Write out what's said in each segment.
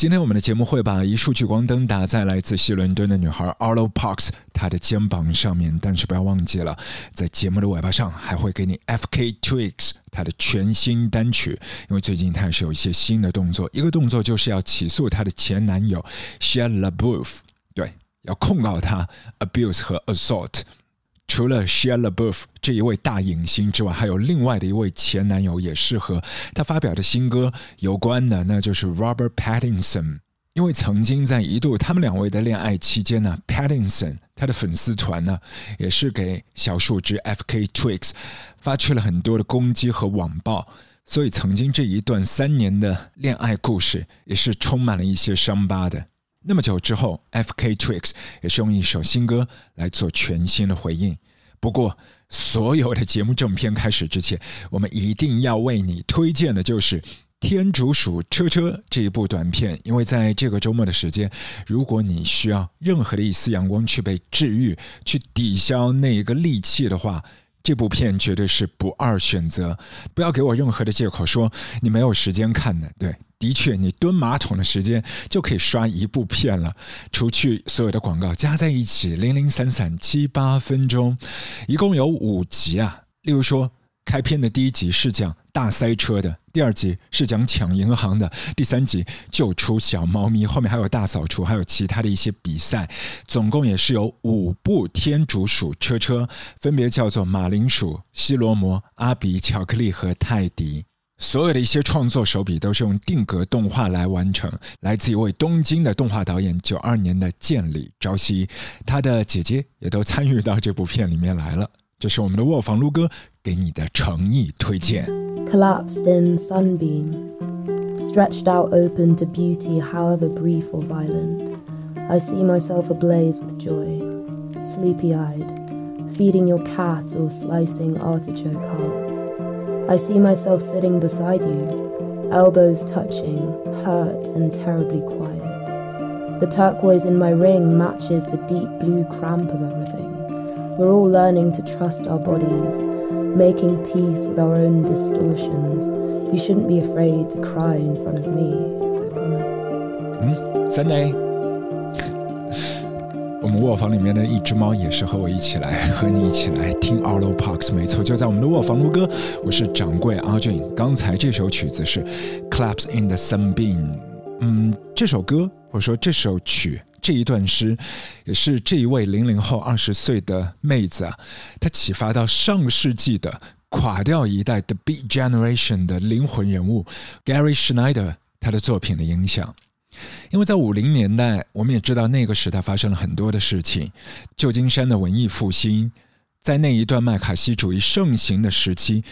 今天我们的节目会把一束聚光灯打在来自西伦敦的女孩 Arlo Parks 她的肩膀上面，但是不要忘记了，在节目的尾巴上还会给你 FK Twigs 她的全新单曲，因为最近她也是有一些新的动作，一个动作就是要起诉她的前男友 Shia LaBeouf，对，要控告他 abuse 和 assault。除了 Shia LaBeouf 这一位大影星之外，还有另外的一位前男友也是和他发表的新歌有关的，那就是 Robert Pattinson。因为曾经在一度他们两位的恋爱期间呢，Pattinson 他的粉丝团呢也是给小树枝 FKTwix 发去了很多的攻击和网暴，所以曾经这一段三年的恋爱故事也是充满了一些伤疤的。那么久之后，FK Twix 也是用一首新歌来做全新的回应。不过，所有的节目正片开始之前，我们一定要为你推荐的就是《天竺鼠车车》这一部短片。因为在这个周末的时间，如果你需要任何的一丝阳光去被治愈、去抵消那一个戾气的话，这部片绝对是不二选择。不要给我任何的借口说你没有时间看的，对。的确，你蹲马桶的时间就可以刷一部片了。除去所有的广告加在一起，零零散散七八分钟，一共有五集啊。例如说，开篇的第一集是讲大塞车的，第二集是讲抢银行的，第三集救出小猫咪，后面还有大扫除，还有其他的一些比赛。总共也是有五部天竺鼠车车，分别叫做马铃薯、西罗摩、阿比、巧克力和泰迪。所有的一些创作手笔都是用定格动画来完成，来自一位东京的动画导演，九二年的建里朝夕，他的姐姐也都参与到这部片里面来了。这是我们的卧房撸哥给你的诚意推荐。Collapsed in sunbeams, stretched out open to beauty, however brief or violent, I see myself ablaze with joy, sleepy-eyed, feeding your cat or slicing artichoke heart. I see myself sitting beside you, elbows touching, hurt and terribly quiet. The turquoise in my ring matches the deep blue cramp of everything. We're all learning to trust our bodies, making peace with our own distortions. You shouldn't be afraid to cry in front of me, I promise. Hmm? Sunday. 我们卧房里面的一只猫也是和我一起来，和你一起来听 Arlo Parks，没错，就在我们的卧房录歌。我是掌柜阿俊。刚才这首曲子是 Claps in the Sunbeam，嗯，这首歌或者说这首曲这一段诗，也是这一位零零后二十岁的妹子啊，她启发到上世纪的垮掉一代 The Beat Generation 的灵魂人物 Gary Schneider 他的作品的影响。因为在五零年代，我们也知道那个时代发生了很多的事情。旧金山的文艺复兴，在那一段麦卡锡主义盛行的时期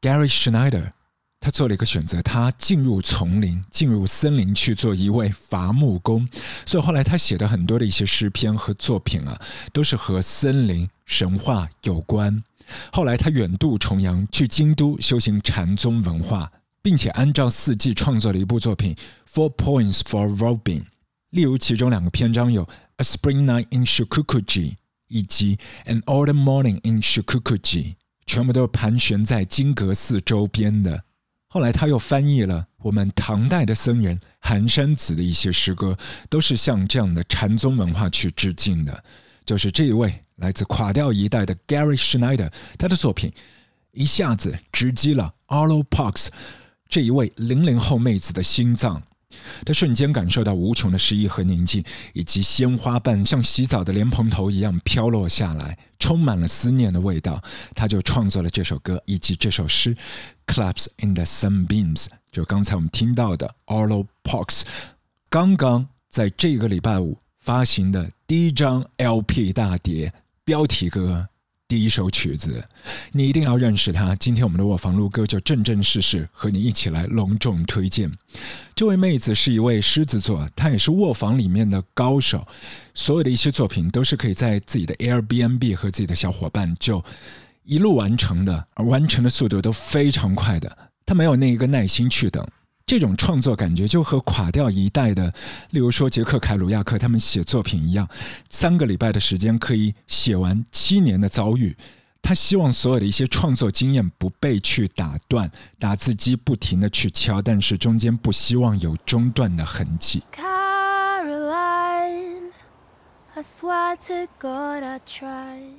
，Gary Schneider 他做了一个选择，他进入丛林，进入森林去做一位伐木工。所以后来他写的很多的一些诗篇和作品啊，都是和森林神话有关。后来他远渡重洋去京都修行禅宗文化。并且按照四季创作了一部作品《Four Points for Robin》，例如其中两个篇章有《A Spring Night in Shikukuji》以及《An Autumn Morning in Shikukuji》，全部都是盘旋在金阁寺周边的。后来他又翻译了我们唐代的僧人寒山子的一些诗歌，都是向这样的禅宗文化去致敬的。就是这一位来自垮掉一代的 Gary Schneider，他的作品一下子直击了 Arlo Parks。这一位零零后妹子的心脏，她瞬间感受到无穷的诗意和宁静，以及鲜花瓣像洗澡的莲蓬头一样飘落下来，充满了思念的味道。她就创作了这首歌以及这首诗《Claps in the Sunbeams》，就刚才我们听到的 Arlo Parks 刚刚在这个礼拜五发行的第一张 LP 大碟标题歌。第一首曲子，你一定要认识他。今天我们的卧房录歌就正正式式和你一起来隆重推荐。这位妹子是一位狮子座，她也是卧房里面的高手。所有的一些作品都是可以在自己的 Airbnb 和自己的小伙伴就一路完成的，而完成的速度都非常快的。她没有那一个耐心去等。这种创作感觉就和垮掉一代的，例如说杰克凯鲁亚克他们写作品一样，三个礼拜的时间可以写完七年的遭遇。他希望所有的一些创作经验不被去打断，打字机不停的去敲，但是中间不希望有中断的痕迹。Caroline, I swear to God I tried.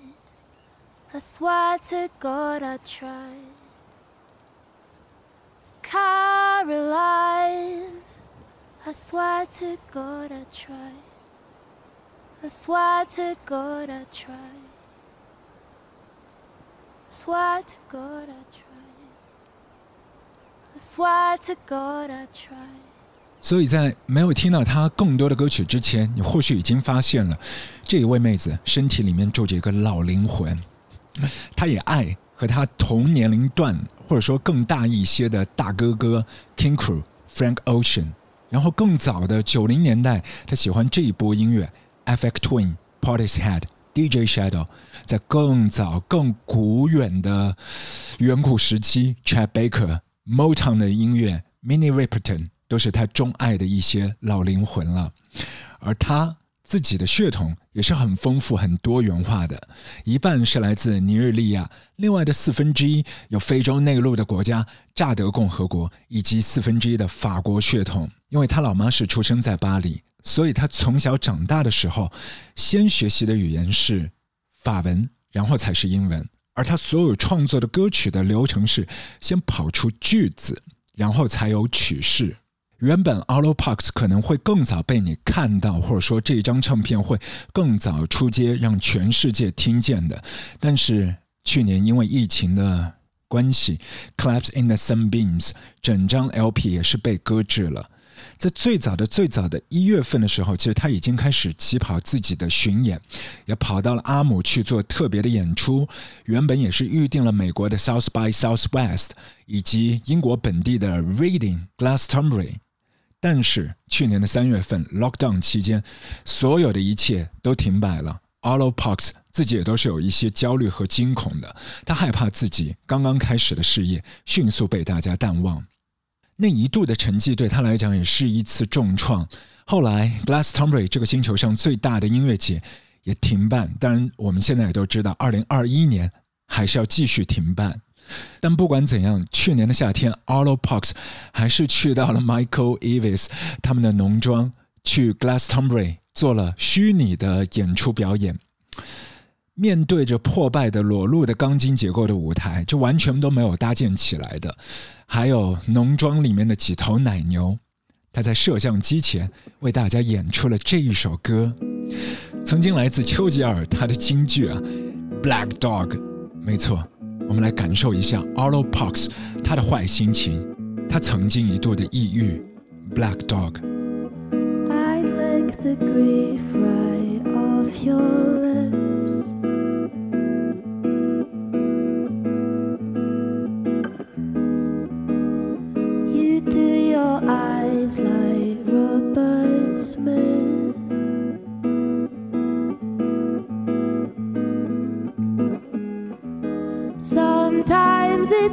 I swear to God I tried. Caroline, 所以在没有听到她更多的歌曲之前，你或许已经发现了，这一位妹子身体里面住着一个老灵魂。她也爱和她同年龄段或者说更大一些的大哥哥 King Crew、Frank Ocean。然后更早的九零年代，他喜欢这一波音乐，FX Twin、Portishead、DJ Shadow。在更早、更古远的远古时期，Chad Baker、Motown 的音乐 Mini Riperton 都是他钟爱的一些老灵魂了。而他自己的血统也是很丰富、很多元化的，一半是来自尼日利亚，另外的四分之一有非洲内陆的国家乍得共和国，以及四分之一的法国血统。因为他老妈是出生在巴黎，所以他从小长大的时候，先学习的语言是。法文，然后才是英文。而他所有创作的歌曲的流程是：先跑出句子，然后才有曲式。原本 a l o p a r k s 可能会更早被你看到，或者说这张唱片会更早出街，让全世界听见的。但是去年因为疫情的关系 Collapse in the Sunbeams 整张 LP 也是被搁置了。在最早的最早的一月份的时候，其实他已经开始起跑自己的巡演，也跑到了阿姆去做特别的演出。原本也是预定了美国的 South by Southwest 以及英国本地的 Reading Glastonbury，但是去年的三月份 Lockdown 期间，所有的一切都停摆了。Arlo Parks 自己也都是有一些焦虑和惊恐的，他害怕自己刚刚开始的事业迅速被大家淡忘。那一度的成绩对他来讲也是一次重创。后来，Glastonbury 这个星球上最大的音乐节也停办。当然，我们现在也都知道，二零二一年还是要继续停办。但不管怎样，去年的夏天，Arlo Parks 还是去到了 Michael Evis 他们的农庄，去 Glastonbury 做了虚拟的演出表演。面对着破败的裸露的钢筋结构的舞台，就完全都没有搭建起来的。还有农庄里面的几头奶牛，他在摄像机前为大家演出了这一首歌，曾经来自丘吉尔他的金句啊，Black Dog，没错，我们来感受一下 Arlo Parks 他的坏心情，他曾经一度的抑郁，Black Dog。like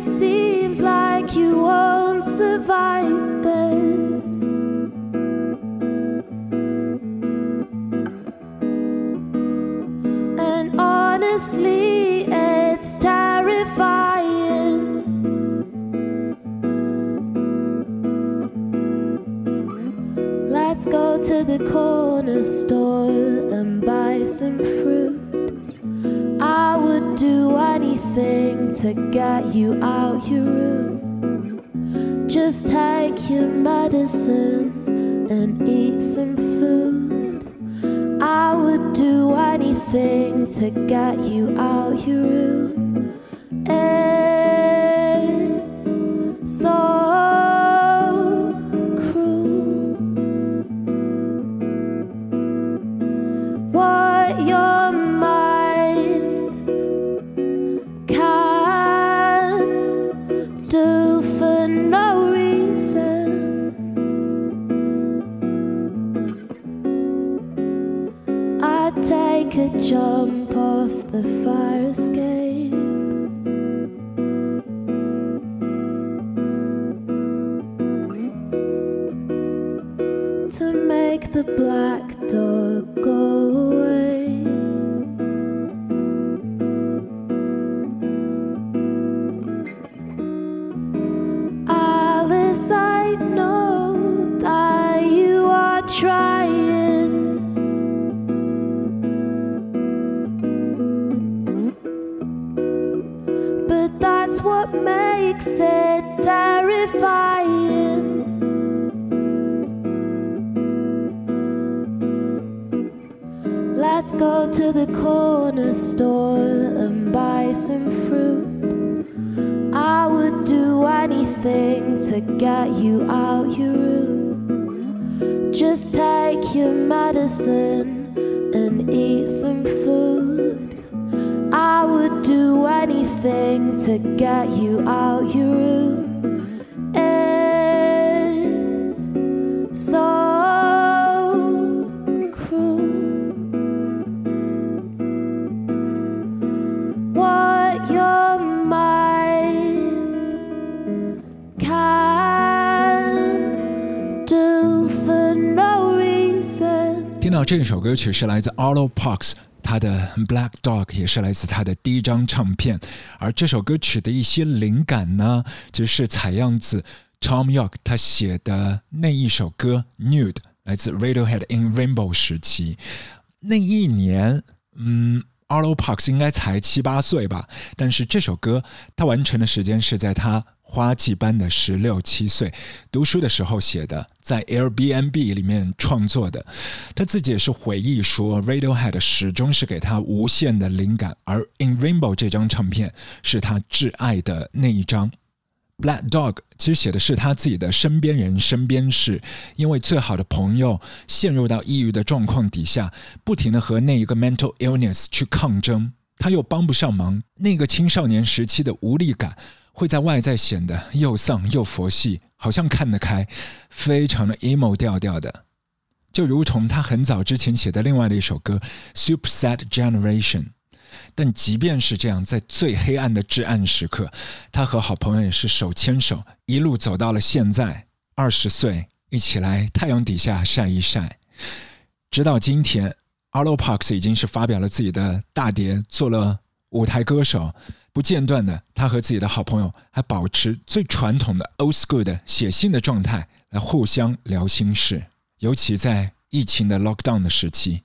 see what makes it terrifying. Let's go to the corner store and buy some fruit. I would do anything to get you out your room. Just take your medicine and eat some food. anything to get you out your room. It's so cruel. What your mind can do for no reason. 听到这首歌曲是来自 Arlo Parks， 他的《Black Dog》也是来自他的第一张唱片。而这首歌曲的一些灵感呢，就是采样自 Tom York 他写的那一首歌《Nude》，来自 Radiohead in Rainbow 时期。那一年，嗯。Arlo Parks 应该才七八岁吧，但是这首歌他完成的时间是在他花季般的十六七岁，读书的时候写的，在 Airbnb 里面创作的。他自己也是回忆说，Radiohead 始终是给他无限的灵感，而《In Rainbow》这张唱片是他挚爱的那一张。Black Dog 其实写的是他自己的身边人、身边事，因为最好的朋友陷入到抑郁的状况底下，不停的和那一个 mental illness 去抗争，他又帮不上忙，那个青少年时期的无力感会在外在显得又丧又佛系，好像看得开，非常的 emo 调调的，就如同他很早之前写的另外的一首歌《Super Sad Generation》。但即便是这样，在最黑暗的至暗时刻，他和好朋友也是手牵手，一路走到了现在。二十岁，一起来太阳底下晒一晒。直到今天，Arlo Parks 已经是发表了自己的大碟，做了舞台歌手，不间断的，他和自己的好朋友还保持最传统的 old school 的写信的状态，来互相聊心事。尤其在疫情的 lockdown 的时期，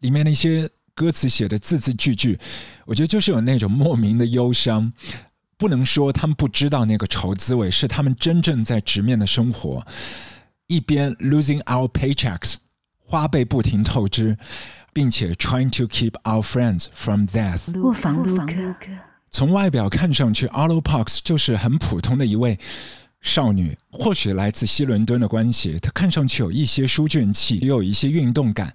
里面那些。歌词写的字字句句，我觉得就是有那种莫名的忧伤。不能说他们不知道那个愁滋味，是他们真正在直面的生活。一边 losing our paychecks，花呗不停透支，并且 trying to keep our friends from death。从外表看上去，Arlo Parks 就是很普通的一位少女。或许来自西伦敦的关系，她看上去有一些书卷气，也有一些运动感。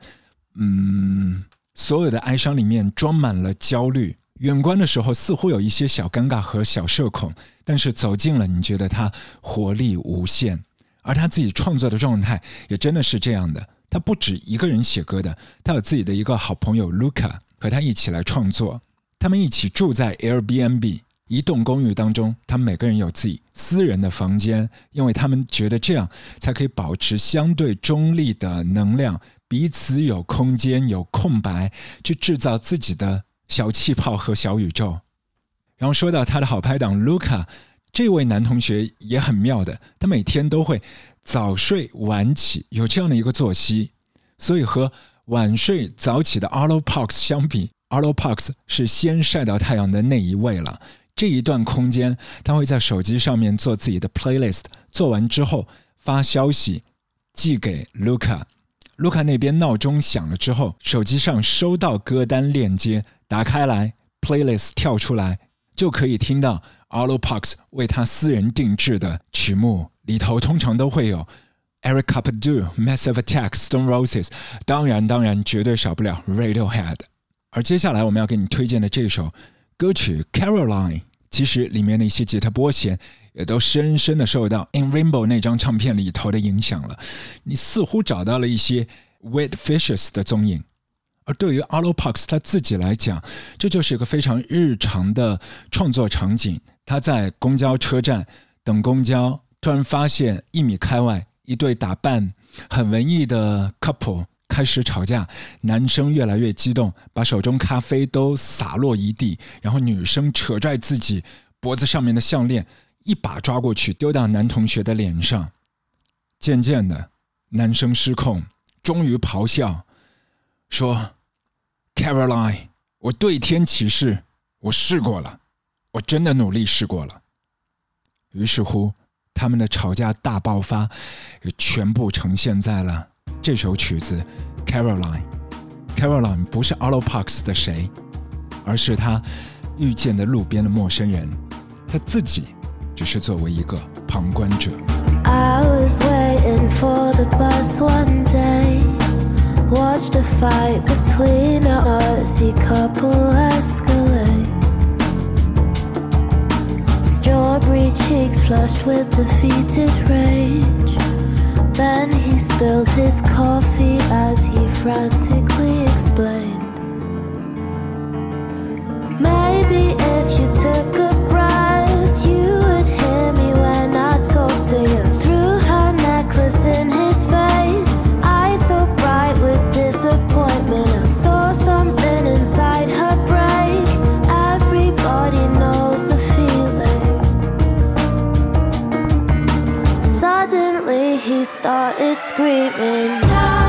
嗯。所有的哀伤里面装满了焦虑，远观的时候似乎有一些小尴尬和小社恐，但是走近了，你觉得他活力无限。而他自己创作的状态也真的是这样的，他不止一个人写歌的，他有自己的一个好朋友 Luca 和他一起来创作，他们一起住在 Airbnb 一栋公寓当中，他们每个人有自己私人的房间，因为他们觉得这样才可以保持相对中立的能量。彼此有空间、有空白，去制造自己的小气泡和小宇宙。然后说到他的好拍档 Luca，这位男同学也很妙的，他每天都会早睡晚起，有这样的一个作息。所以和晚睡早起的 Arlo Parks 相比，Arlo Parks 是先晒到太阳的那一位了。这一段空间，他会在手机上面做自己的 playlist，做完之后发消息寄给 Luca。卢卡那边闹钟响了之后，手机上收到歌单链接，打开来，playlist 跳出来，就可以听到 Arlo Parks 为他私人定制的曲目，里头通常都会有 Eric Carpenter、Massive Attack、Stone Roses，当然，当然绝对少不了 Radiohead。而接下来我们要给你推荐的这首歌曲《Caroline》，其实里面的一些吉他拨弦。也都深深的受到《In Rainbow》那张唱片里头的影响了。你似乎找到了一些 Wet Fishes 的踪影，而对于 a l o p a x 他自己来讲，这就是一个非常日常的创作场景。他在公交车站等公交，突然发现一米开外一对打扮很文艺的 couple 开始吵架，男生越来越激动，把手中咖啡都洒落一地，然后女生扯拽自己脖子上面的项链。一把抓过去，丢到男同学的脸上。渐渐的，男生失控，终于咆哮说：“Caroline，我对天起誓，我试过了，我真的努力试过了。”于是乎，他们的吵架大爆发，全部呈现在了这首曲子《Caroline》。 Caroline 不是 Arlo Parks 的谁，而是他遇见的路边的陌生人，他自己只是作为一个旁观者。I was waiting for the bus one day. Watched a fight between a Aussie couple escalate. Strawberry cheeks flushed with defeated rage. Then he spilled his coffee as he frantically explained. Maybe if you took a he started screaming.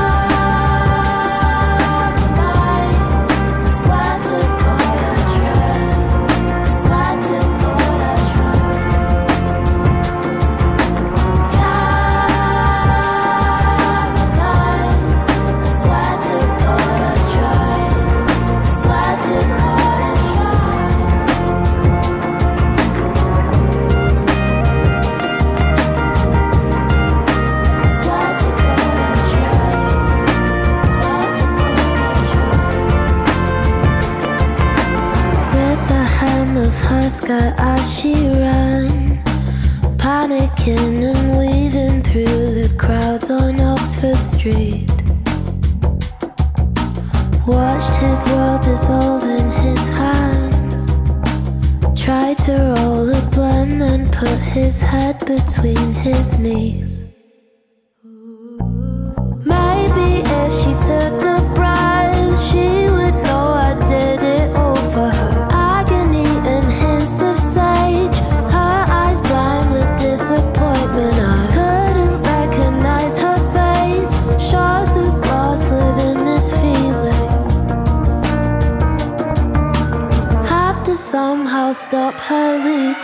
She ran, panicking and weaving through the crowds on Oxford Street. Watched his world dissolve in his hands. Tried to roll a blunt and put his head between his knees.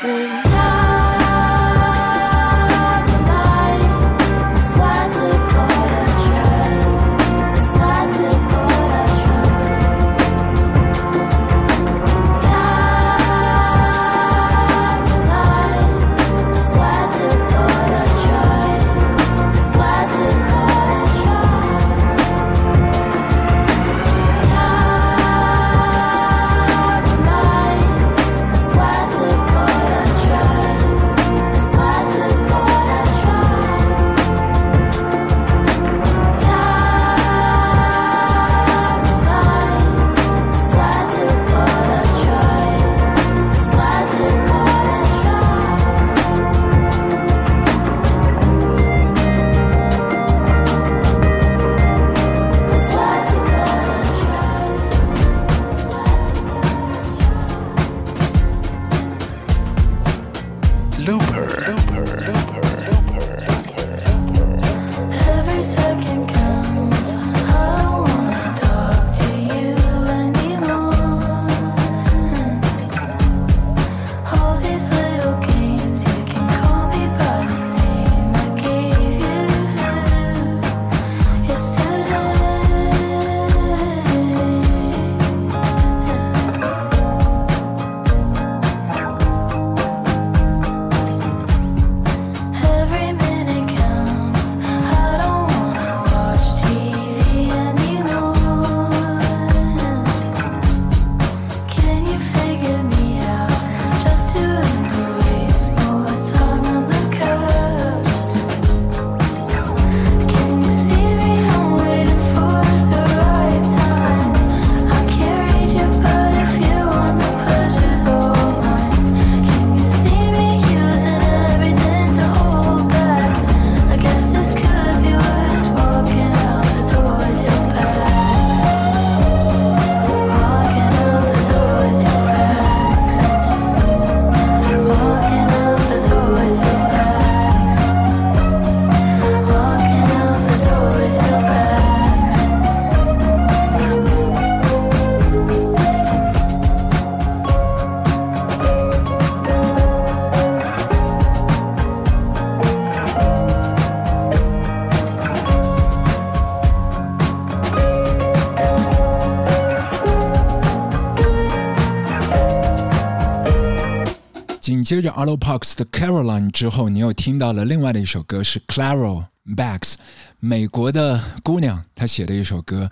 Oh. 接着 Arlo Parks 的 Caroline 之后，你又听到了另外的一首歌，是 Claro Bax，美国的姑娘她写的一首歌。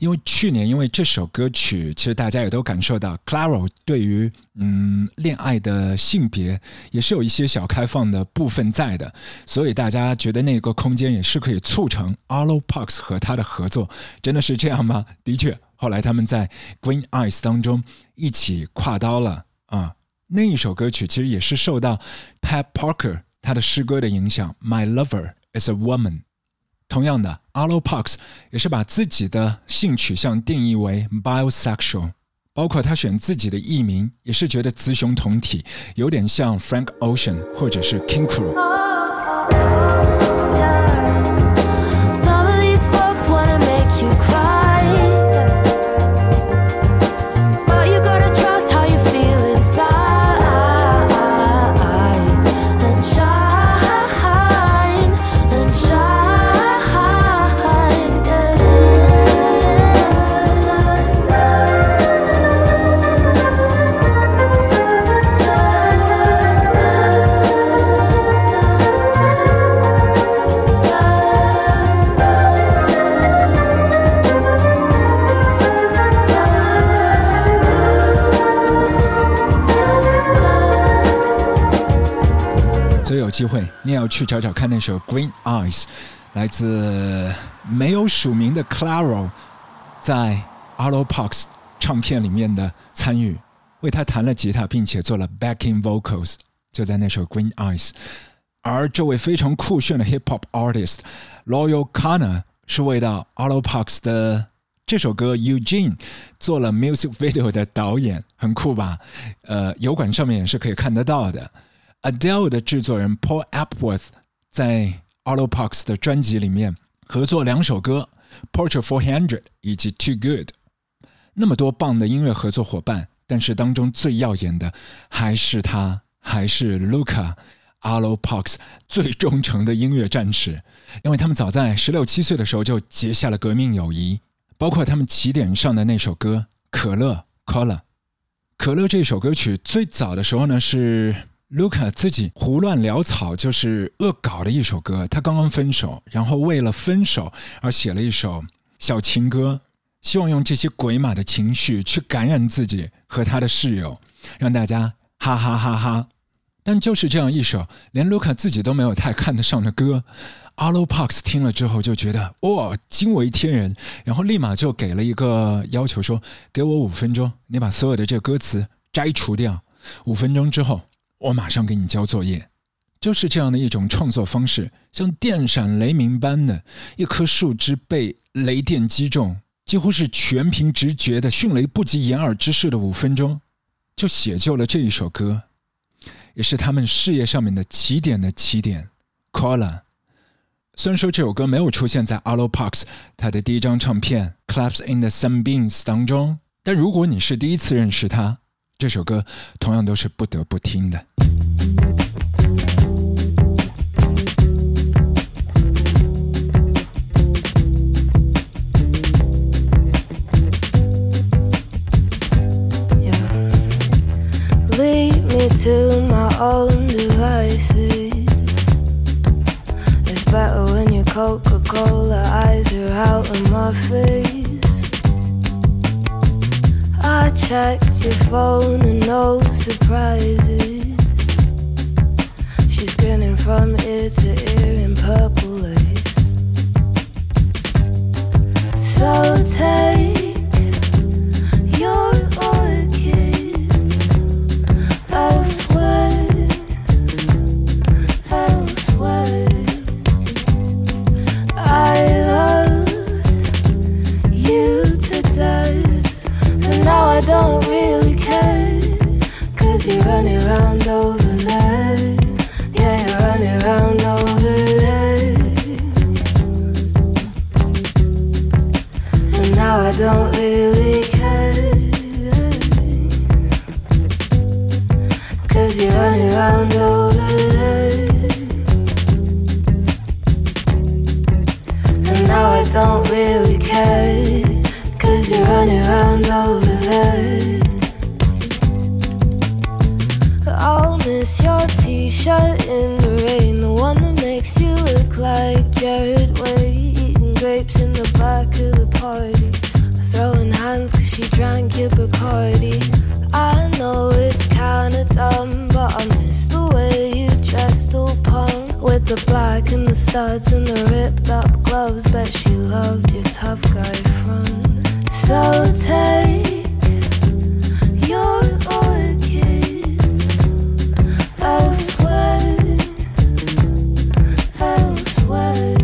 因为去年因为这首歌曲，其实大家也都感受到 Claro 对于嗯恋爱的性别也是有一些小开放的部分在的，所以大家觉得那个空间也是可以促成 Arlo Parks 和他的合作。真的是这样吗？的确，后来他们在 Green Eyes 当中一起跨刀了啊。那一首歌曲其实也是受到 Pat Parker 他的诗歌的影响，《My Lover Is a Woman》。同样的 a l o Parks 也是把自己的性取向定义为 bisexual，包括他选自己的艺名也是觉得雌雄同体，有点像 Frank Ocean 或者是 King Crew。去找找看那首《Green Eyes》，来自没有署名的 Claro，在 Alo Parks 唱片里面的参与，为他弹了吉他，并且做了 backing vocals，就在那首《Green Eyes》。而这位非常酷炫的 hip hop artist Loyal Kana 是为到 Alo Parks 的这首歌《Eugene》做了 music video 的导演，很酷吧？呃，油管上面也是可以看得到的。Adele 的制作人 Paul Epworth 在 Arlo Parks 的专辑里面合作两首歌《Portrait Four Hundred》以及《Too Good》。那么多棒的音乐合作伙伴，但是当中最耀眼的还是他，还是 Luca Arlo Parks 最忠诚的音乐战士，因为他们早在十六七岁的时候就结下了革命友谊，包括他们起点上的那首歌《可乐》（Cola）。可乐这首歌曲最早的时候呢是。Luca 自己胡乱潦草，就是恶搞的一首歌。他刚刚分手，然后为了分手而写了一首小情歌，希望用这些鬼马的情绪去感染自己和他的室友，让大家哈哈哈哈。但就是这样一首连 Luca 自己都没有太看得上的歌，Alo Parks 听了之后就觉得哇惊为天人，然后立马就给了一个要求，说给我五分钟，你把所有的这歌词摘除掉。五分钟之后。我马上给你交作业，就是这样的一种创作方式，像电闪雷鸣般的一棵树枝被雷电击中，几乎是全凭直觉的迅雷不及掩耳之势的五分钟，就写就了这一首歌，也是他们事业上面的起点的起点。Cola，虽然说这首歌没有出现在 Arlo Parks 他的第一张唱片《Claps in the Sunbeams》当中，但如果你是第一次认识他。这首歌同样都是不得不听的。Lead me to my own devices. It's better when your Coca Cola eyes are out of my face. I checked your phone and no surprises. She's grinning from ear to ear in purple lace. So take your orchids elsewhere, elsewhere. I loved you to death. Now I don't really care. Cause you're running around over around over there. Oh miss your t-shirt in the rain, the one that makes you look like Jared Way, eating grapes in the back of the party, throwing hands cause she drank your Bacardi. I know it's kinda dumb, but I miss the way you dressed all punk with the black and the studs and the ripped up gloves. Bet she loved your tough guy front. So take your orchids elsewhere, elsewhere.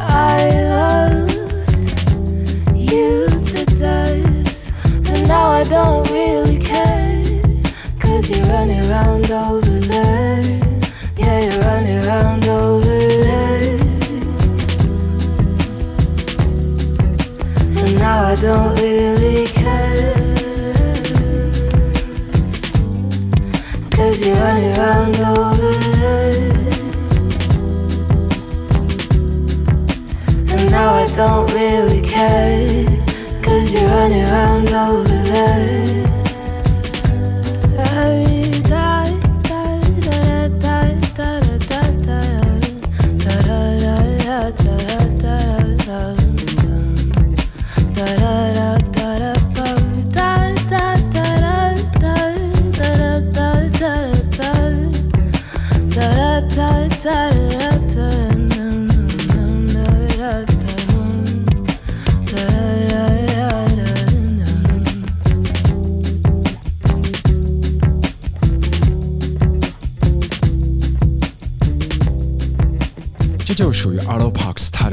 I loved you to death, but now I don't really care. Cause you're running around over I don't really care. Cause you're running around over there. And now I don't really care. Cause you're running around over there.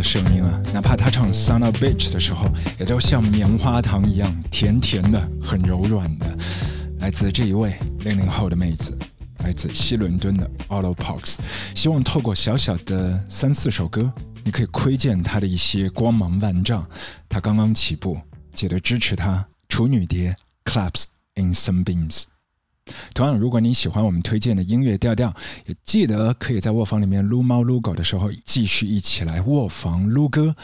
声音啊，哪怕他唱 Son of Bitch 的时候，也都像棉花糖一样甜甜的，很柔软的。来自这一位零零后的妹子，来自西伦敦的 Arlo Parks。希望透过小小的三四首歌，你可以窥见她的一些光芒万丈。她刚刚起步，记得支持她。处女蝶 Claps in Sunbeams。同样，如果你喜欢我们推荐的音乐调调，也记得可以在卧房里面撸猫撸狗的时候，继续一起来卧房撸歌。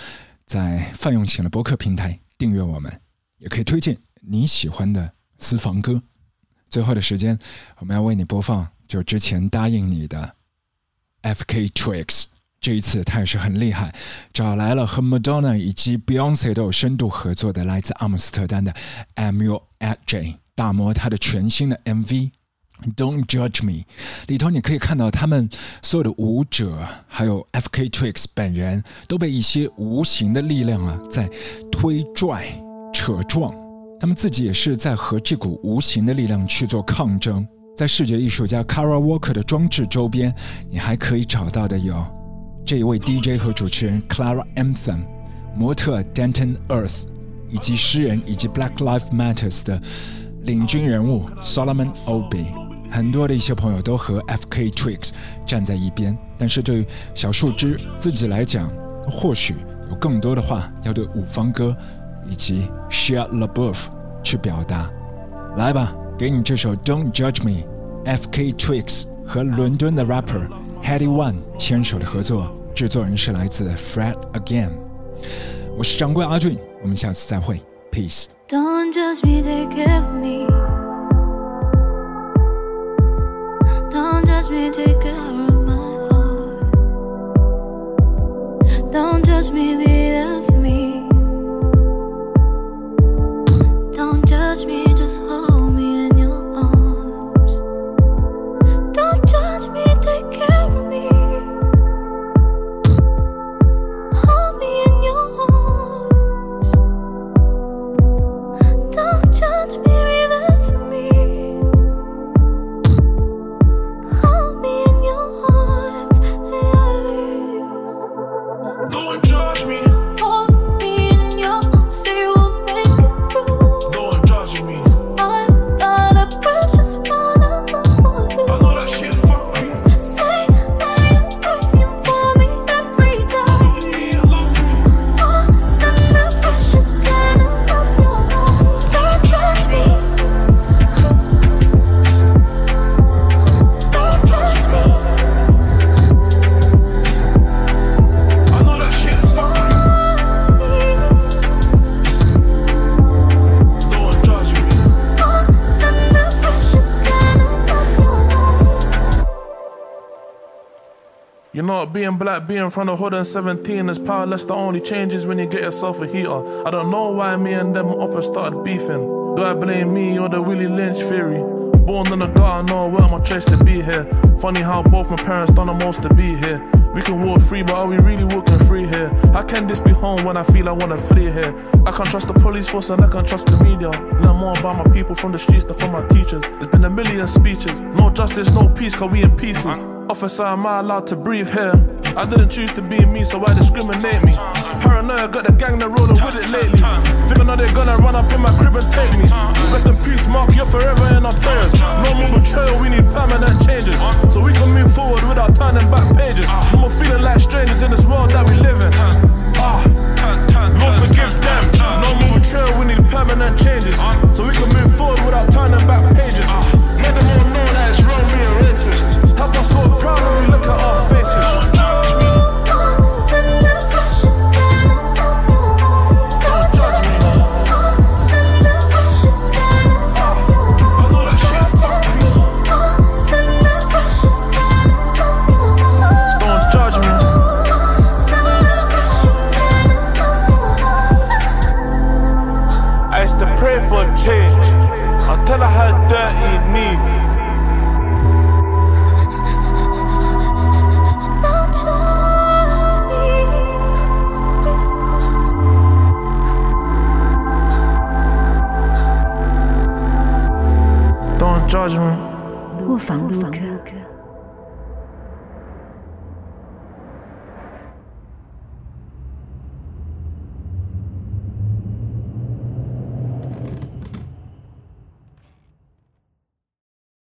在泛用型的播客平台订阅我们，也可以推荐你喜欢的私房歌。最后的时间，我们要为你播放，就之前答应你的 F.K. Twigs。这一次他也是很厉害，找来了和 Madonna 以及 Beyonce 都有深度合作的来自阿姆斯特丹的 Amuel J。打磨他的全新的 MV Don't Judge Me 里头，你可以看到他们所有的舞者，还有 FK Twigs 本人，都被一些无形的力量啊在推拽、扯撞。他们自己也是在和这股无形的力量去做抗争。在视觉艺术家 Kara Walker 的装置周边，你还可以找到的有这一位 DJ 和主持人 Clara Anthem、模特 Denton Earth，以及诗人以及 Black Lives Matters 的。领军人物 Solomon Obi，很多的一些朋友都和 FK Twigs 站在一边，但是对于小树枝自己来讲，或许有更多的话要对五方哥以及 Shia LaBeouf 去表达。来吧，给你这首 Don't Judge Me，FK Twigs 和伦敦的 rapper Hedy One 牵手的合作，制作人是来自 Fred Again。我是掌柜阿俊，我们下次再会，Peace。Don't judge me, take care of me. Don't judge me, take care of my heart. Don't judge me, be You know being black, being from the hood and 17 is powerless. The only changes when you get yourself a heater. I don't know why me and them up and started beefing. Do I blame me or the Willie Lynch theory? Born in the gutter, no where my choice to be here. Funny how both my parents done the most to be here. We can walk free, but are we really walking free here? How can this be home when I feel I wanna flee here? I can't trust the police force and I can't trust the media. Learn more about my people from the streets than from my teachers. There's been a million speeches. No justice, no peace, cause we in pieces. Uh-huh. Officer, am I allowed to breathe here? I didn't choose to be me, so why discriminate me? Paranoia got the gang that rolling with it lately. Thinking now they're gonna run up in my crib and take me. Rest in peace, Mark, you're forever in our prayers. No more betrayal, we need permanent changes. So we can move forward without turning back pages. No more feeling like strangers in this world that we live in. Ah, Lord forgive them. No more betrayal, we need permanent changes. So we can move forward without turning back pages.